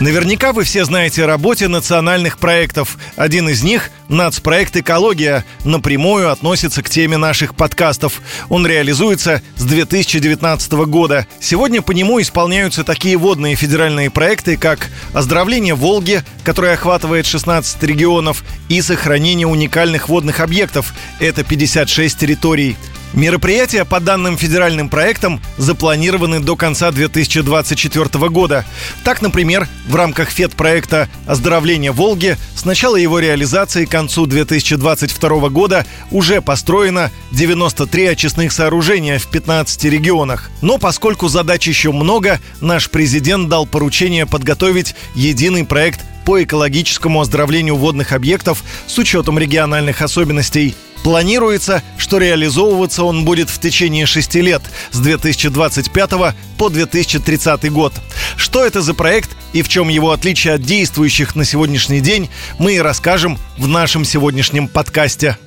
Наверняка вы все знаете о работе национальных проектов. Один из них – нацпроект «Экология» напрямую относится к теме наших подкастов. Он реализуется с 2019 года. Сегодня по нему исполняются такие водные федеральные проекты, как «Оздоровление Волги», которое охватывает 16 регионов, и «Сохранение уникальных водных объектов» – это 56 территорий. Мероприятия по данным федеральным проектам запланированы до конца 2024 года. Так, например, в рамках ФЕД-проекта «Оздоровление Волги» с начала его реализации к концу 2022 года уже построено 93 очистных сооружения в 15 регионах. Но поскольку задач еще много, наш президент дал поручение подготовить единый проект по экологическому оздоровлению водных объектов с учетом региональных особенностей – Планируется, что реализовываться он будет в течение шести лет с 2025 по 2030 год. Что это за проект и в чем его отличие от действующих на сегодняшний день, мы и расскажем в нашем сегодняшнем подкасте.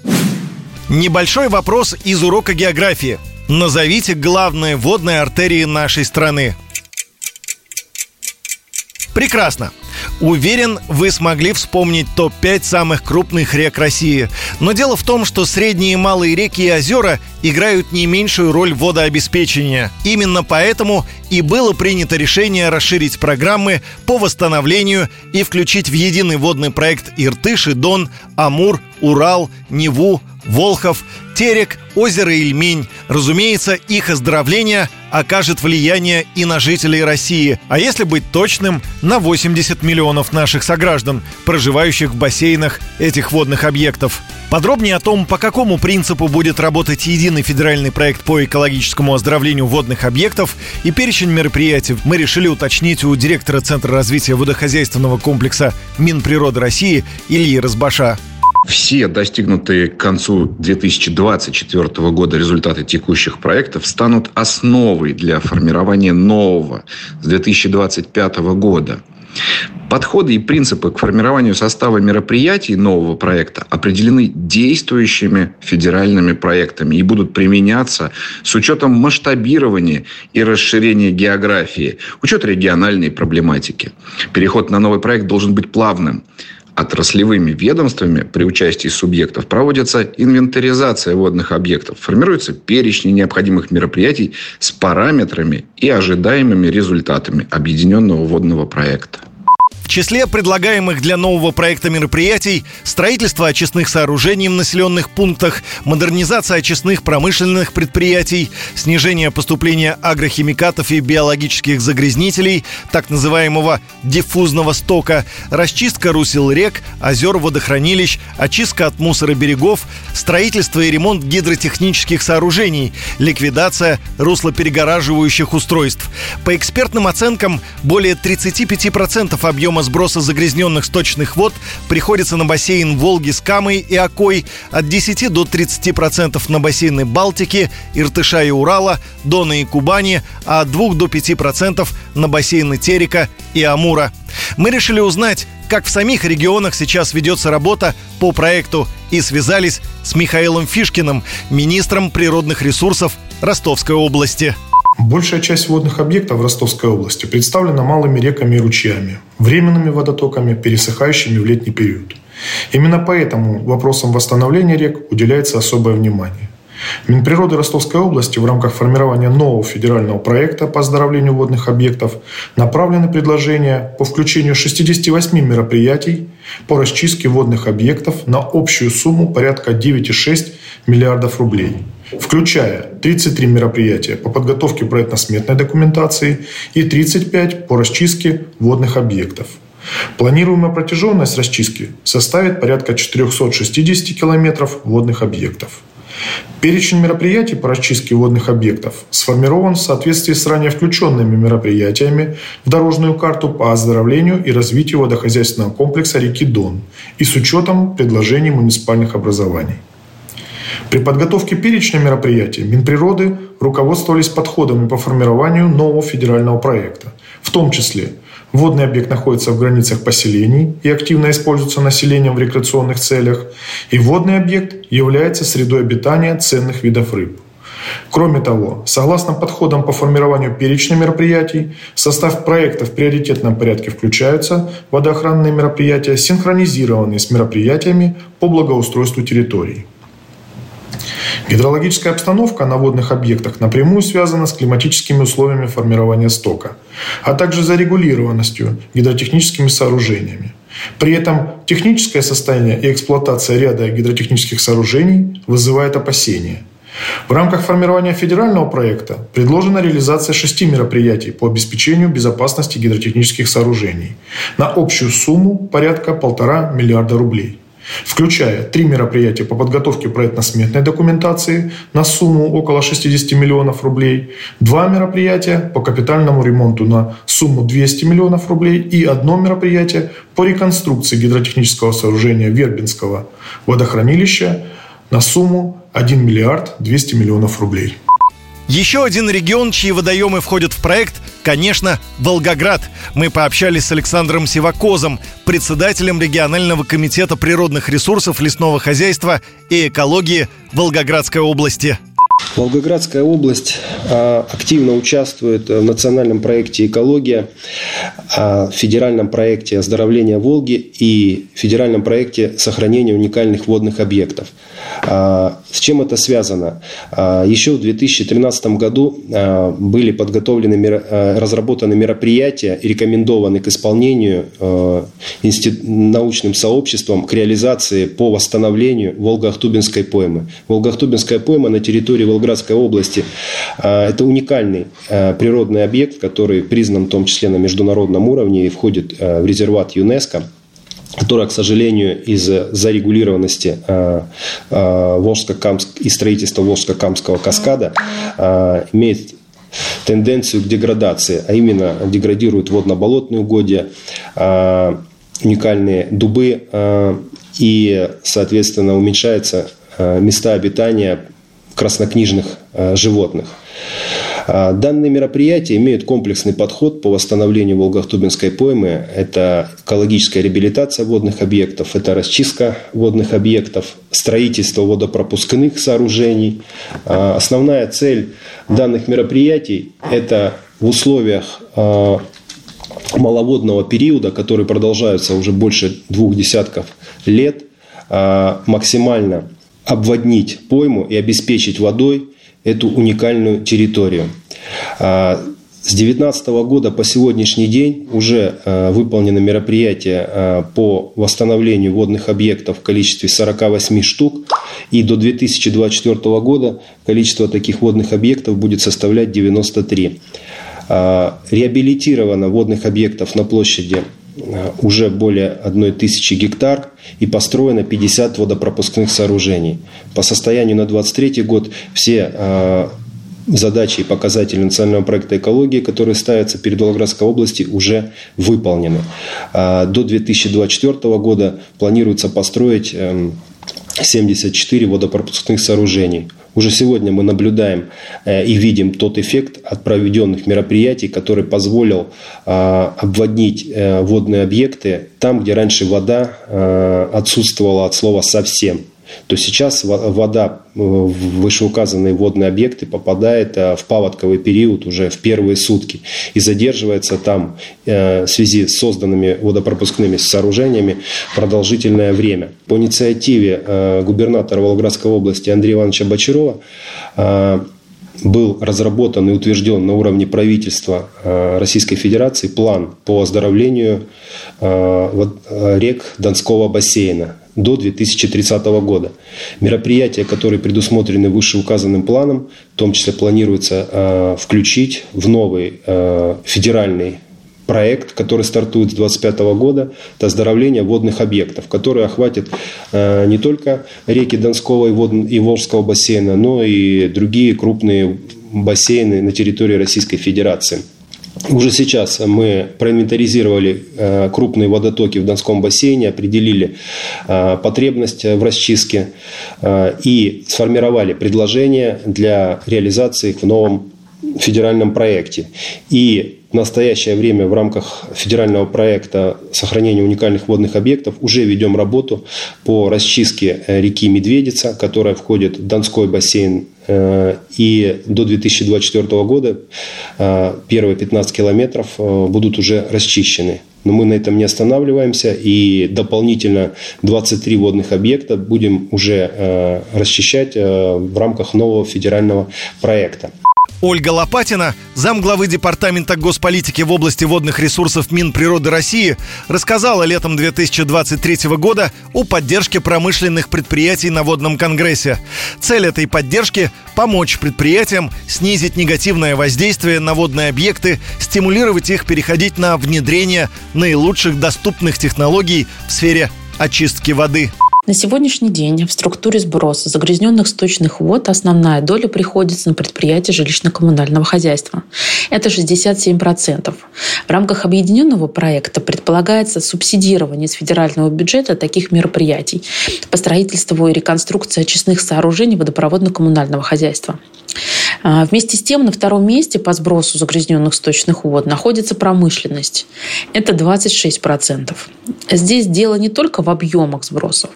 Небольшой вопрос из урока географии. Назовите главные водные артерии нашей страны. Прекрасно. Уверен, вы смогли вспомнить топ-5 самых крупных рек России. Но дело в том, что средние и малые реки и озера играют не меньшую роль водообеспечения. Именно поэтому и было принято решение расширить программы по восстановлению и включить в единый водный проект Иртыш и Дон, Амур, Урал, Неву, Волхов, Терек, озеро Ильмень. Разумеется, их оздоровление окажет влияние и на жителей России, а если быть точным, на 80 миллионов наших сограждан, проживающих в бассейнах этих водных объектов. Подробнее о том, по какому принципу будет работать единый федеральный проект по экологическому оздоровлению водных объектов и перечень мероприятий, мы решили уточнить у директора Центра развития водохозяйственного комплекса Минприроды России Ильи Разбаша. Все достигнутые к концу 2024 года результаты текущих проектов станут основой для формирования нового с 2025 года. Подходы и принципы к формированию состава мероприятий нового проекта определены действующими федеральными проектами и будут применяться с учетом масштабирования и расширения географии, учет региональной проблематики. Переход на новый проект должен быть плавным отраслевыми ведомствами при участии субъектов проводится инвентаризация водных объектов, формируются перечни необходимых мероприятий с параметрами и ожидаемыми результатами объединенного водного проекта. Числе предлагаемых для нового проекта мероприятий строительство очистных сооружений в населенных пунктах, модернизация очистных промышленных предприятий, снижение поступления агрохимикатов и биологических загрязнителей, так называемого диффузного стока, расчистка русел рек, озер, водохранилищ, очистка от мусора берегов, строительство и ремонт гидротехнических сооружений, ликвидация руслоперегораживающих устройств. По экспертным оценкам, более 35% объема объема сброса загрязненных сточных вод приходится на бассейн Волги с Камой и Окой, от 10 до 30% на бассейны Балтики, Иртыша и Урала, Дона и Кубани, а от 2 до 5% на бассейны Терека и Амура. Мы решили узнать, как в самих регионах сейчас ведется работа по проекту и связались с Михаилом Фишкиным, министром природных ресурсов Ростовской области. Большая часть водных объектов в Ростовской области представлена малыми реками и ручьями, временными водотоками, пересыхающими в летний период. Именно поэтому вопросам восстановления рек уделяется особое внимание. Минприроды Ростовской области в рамках формирования нового федерального проекта по оздоровлению водных объектов направлены предложения по включению 68 мероприятий по расчистке водных объектов на общую сумму порядка 9,6 миллиардов рублей – включая 33 мероприятия по подготовке проектно-сметной документации и 35 по расчистке водных объектов. Планируемая протяженность расчистки составит порядка 460 километров водных объектов. Перечень мероприятий по расчистке водных объектов сформирован в соответствии с ранее включенными мероприятиями в дорожную карту по оздоровлению и развитию водохозяйственного комплекса реки Дон и с учетом предложений муниципальных образований. При подготовке перечня мероприятий Минприроды руководствовались подходами по формированию нового федерального проекта, в том числе Водный объект находится в границах поселений и активно используется населением в рекреационных целях. И водный объект является средой обитания ценных видов рыб. Кроме того, согласно подходам по формированию перечня мероприятий, в состав проекта в приоритетном порядке включаются водоохранные мероприятия, синхронизированные с мероприятиями по благоустройству территорий. Гидрологическая обстановка на водных объектах напрямую связана с климатическими условиями формирования стока, а также зарегулированностью гидротехническими сооружениями. При этом техническое состояние и эксплуатация ряда гидротехнических сооружений вызывает опасения. В рамках формирования федерального проекта предложена реализация шести мероприятий по обеспечению безопасности гидротехнических сооружений на общую сумму порядка полтора миллиарда рублей включая три мероприятия по подготовке проектно-сметной документации на сумму около 60 миллионов рублей, два мероприятия по капитальному ремонту на сумму 200 миллионов рублей и одно мероприятие по реконструкции гидротехнического сооружения Вербинского водохранилища на сумму 1 миллиард 200 миллионов рублей. Еще один регион, чьи водоемы входят в проект, конечно, Волгоград. Мы пообщались с Александром Сивакозом, председателем регионального комитета природных ресурсов лесного хозяйства и экологии Волгоградской области. Волгоградская область а, активно участвует в национальном проекте «Экология», а, федеральном проекте оздоровления Волги и федеральном проекте сохранения уникальных водных объектов. А, с чем это связано? Еще в 2013 году были подготовлены, разработаны мероприятия рекомендованы к исполнению научным сообществом к реализации по восстановлению Волго-Ахтубинской поймы. Волго-Ахтубинская пойма на территории Волгоградской области. А, это уникальный а, природный объект, который признан в том числе на международном уровне и входит а, в резерват ЮНЕСКО которая, к сожалению, из-за зарегулированности э, э, и строительства Волжско-Камского каскада имеет тенденцию к деградации, а именно деградируют водно-болотные угодья, уникальные дубы и, соответственно, уменьшаются места обитания краснокнижных э, животных. А, данные мероприятия имеют комплексный подход по восстановлению Волгохтубинской поймы. Это экологическая реабилитация водных объектов, это расчистка водных объектов, строительство водопропускных сооружений. А, основная цель данных мероприятий – это в условиях а, маловодного периода, который продолжается уже больше двух десятков лет, максимально обводнить пойму и обеспечить водой эту уникальную территорию. А, с 2019 года по сегодняшний день уже а, выполнено мероприятие а, по восстановлению водных объектов в количестве 48 штук. И до 2024 года количество таких водных объектов будет составлять 93. Реабилитировано водных объектов на площади уже более 1 тысячи гектар и построено 50 водопропускных сооружений. По состоянию на 2023 год все э, задачи и показатели национального проекта экологии, которые ставятся перед Волгоградской областью, уже выполнены. До 2024 года планируется построить 74 эм, водопропускных сооружений – уже сегодня мы наблюдаем э, и видим тот эффект от проведенных мероприятий, который позволил э, обводнить э, водные объекты там, где раньше вода отсутствовала от слова совсем – то сейчас вода в вышеуказанные водные объекты попадает э, в паводковый период уже в первые сутки и задерживается там э, в связи с созданными водопропускными сооружениями продолжительное время. По инициативе э, губернатора Волгоградской области Андрея Ивановича Бочарова был разработан и утвержден на уровне правительства Российской Федерации план по оздоровлению рек Донского бассейна до 2030 года. Мероприятия, которые предусмотрены вышеуказанным планом, в том числе планируется э, включить в новый э, федеральный проект, который стартует с 2025 года, это оздоровление водных объектов, который охватит э, не только реки Донского и, Вод... и Волжского бассейна, но и другие крупные бассейны на территории Российской Федерации. Уже сейчас мы проинвентаризировали э, крупные водотоки в Донском бассейне, определили э, потребность в расчистке э, и сформировали предложения для реализации в новом федеральном проекте. И в настоящее время в рамках федерального проекта сохранения уникальных водных объектов уже ведем работу по расчистке реки Медведица, которая входит в Донской бассейн. Э, и до 2024 года э, первые 15 километров будут уже расчищены. Но мы на этом не останавливаемся. И дополнительно 23 водных объекта будем уже расчищать в рамках нового федерального проекта. Ольга Лопатина, замглавы Департамента госполитики в области водных ресурсов Минприроды России, рассказала летом 2023 года о поддержке промышленных предприятий на водном конгрессе. Цель этой поддержки – помочь предприятиям снизить негативное воздействие на водные объекты, стимулировать их переходить на внедрение наилучших доступных технологий в сфере очистки воды. На сегодняшний день в структуре сброса загрязненных сточных вод основная доля приходится на предприятия жилищно-коммунального хозяйства. Это 67%. В рамках объединенного проекта предполагается субсидирование из федерального бюджета таких мероприятий по строительству и реконструкции очистных сооружений водопроводно-коммунального хозяйства. А, вместе с тем на втором месте по сбросу загрязненных сточных вод находится промышленность. Это 26%. Здесь дело не только в объемах сбросов,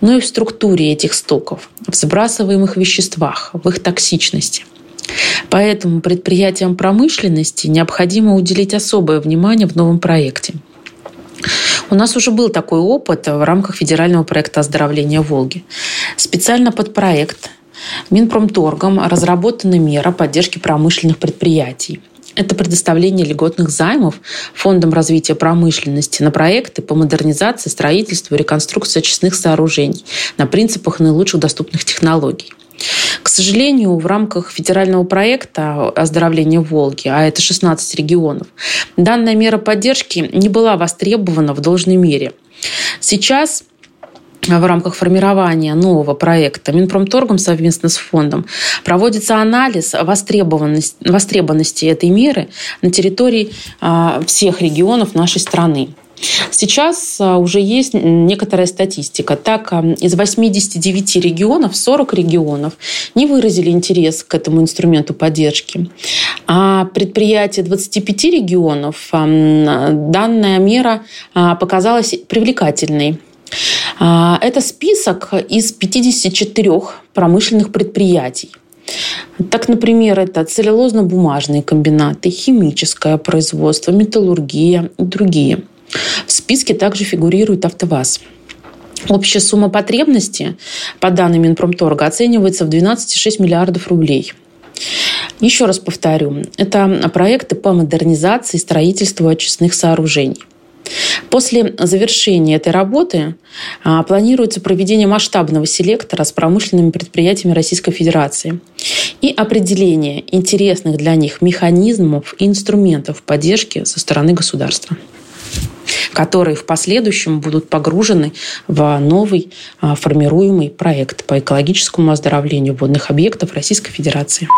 но и в структуре этих стоков, в сбрасываемых веществах, в их токсичности. Поэтому предприятиям промышленности необходимо уделить особое внимание в новом проекте. У нас уже был такой опыт в рамках федерального проекта оздоровления Волги. Специально под проект Минпромторгом разработана мера поддержки промышленных предприятий. Это предоставление льготных займов Фондом развития промышленности на проекты по модернизации, строительству и реконструкции очистных сооружений на принципах наилучших доступных технологий. К сожалению, в рамках федерального проекта оздоровления Волги, а это 16 регионов, данная мера поддержки не была востребована в должной мере. Сейчас в рамках формирования нового проекта Минпромторгом совместно с фондом проводится анализ востребованности, востребованности этой меры на территории а, всех регионов нашей страны. Сейчас а, уже есть некоторая статистика. Так, а, из 89 регионов 40 регионов не выразили интерес к этому инструменту поддержки. А предприятия 25 регионов данная мера показалась привлекательной это список из 54 промышленных предприятий. Так, например, это целлюлозно-бумажные комбинаты, химическое производство, металлургия и другие. В списке также фигурирует АвтоВАЗ. Общая сумма потребности, по данным Минпромторга, оценивается в 12,6 миллиардов рублей. Еще раз повторю, это проекты по модернизации и строительству очистных сооружений. После завершения этой работы а, планируется проведение масштабного селектора с промышленными предприятиями Российской Федерации и определение интересных для них механизмов и инструментов поддержки со стороны государства которые в последующем будут погружены в новый а, формируемый проект по экологическому оздоровлению водных объектов Российской Федерации.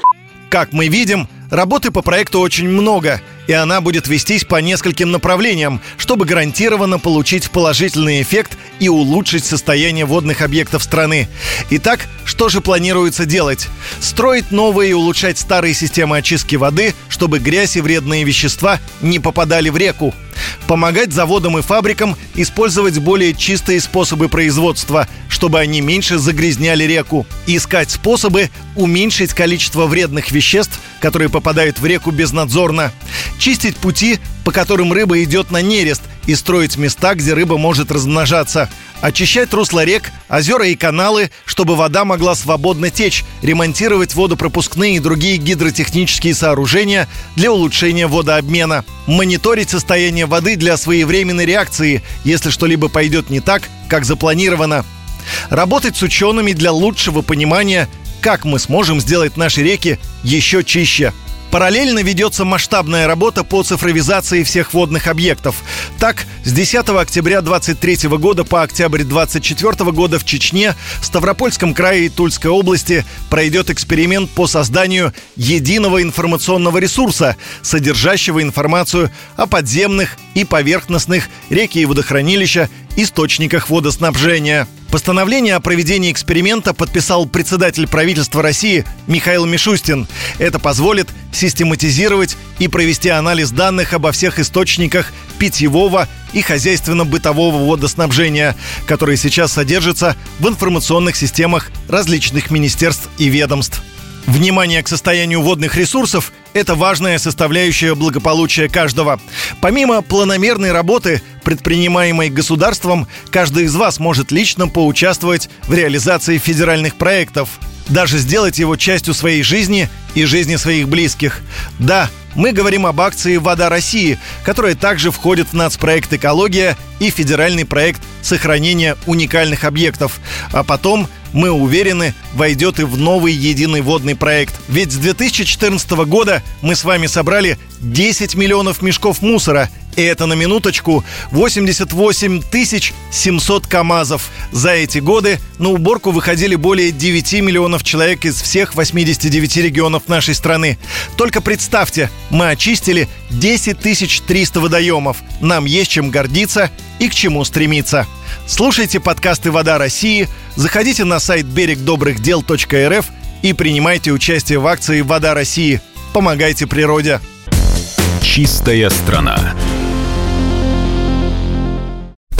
Как мы видим, работы по проекту очень много, и она будет вестись по нескольким направлениям, чтобы гарантированно получить положительный эффект и улучшить состояние водных объектов страны. Итак, что же планируется делать? Строить новые и улучшать старые системы очистки воды, чтобы грязь и вредные вещества не попадали в реку. Помогать заводам и фабрикам использовать более чистые способы производства, чтобы они меньше загрязняли реку, искать способы уменьшить количество вредных веществ, которые попадают в реку безнадзорно, чистить пути, по которым рыба идет на нерест, и строить места, где рыба может размножаться – очищать русла рек, озера и каналы, чтобы вода могла свободно течь, ремонтировать водопропускные и другие гидротехнические сооружения для улучшения водообмена, мониторить состояние воды для своевременной реакции, если что-либо пойдет не так, как запланировано, работать с учеными для лучшего понимания, как мы сможем сделать наши реки еще чище – Параллельно ведется масштабная работа по цифровизации всех водных объектов. Так, с 10 октября 23 года по октябрь 24 года в Чечне, Ставропольском крае и Тульской области пройдет эксперимент по созданию единого информационного ресурса, содержащего информацию о подземных и поверхностных реки и водохранилища источниках водоснабжения. Постановление о проведении эксперимента подписал председатель правительства России Михаил Мишустин. Это позволит систематизировать и провести анализ данных обо всех источниках питьевого и хозяйственно-бытового водоснабжения, которые сейчас содержатся в информационных системах различных министерств и ведомств. Внимание к состоянию водных ресурсов – это важная составляющая благополучия каждого. Помимо планомерной работы, предпринимаемой государством, каждый из вас может лично поучаствовать в реализации федеральных проектов, даже сделать его частью своей жизни и жизни своих близких. Да, мы говорим об акции «Вода России», которая также входит в нацпроект «Экология» и федеральный проект сохранения уникальных объектов. А потом мы уверены, войдет и в новый единый водный проект. Ведь с 2014 года мы с вами собрали 10 миллионов мешков мусора – и это на минуточку 88 700 КАМАЗов. За эти годы на уборку выходили более 9 миллионов человек из всех 89 регионов нашей страны. Только представьте, мы очистили 10 300 водоемов. Нам есть чем гордиться и к чему стремиться. Слушайте подкасты «Вода России», заходите на сайт берегдобрыхдел.рф и принимайте участие в акции «Вода России». Помогайте природе. Чистая страна.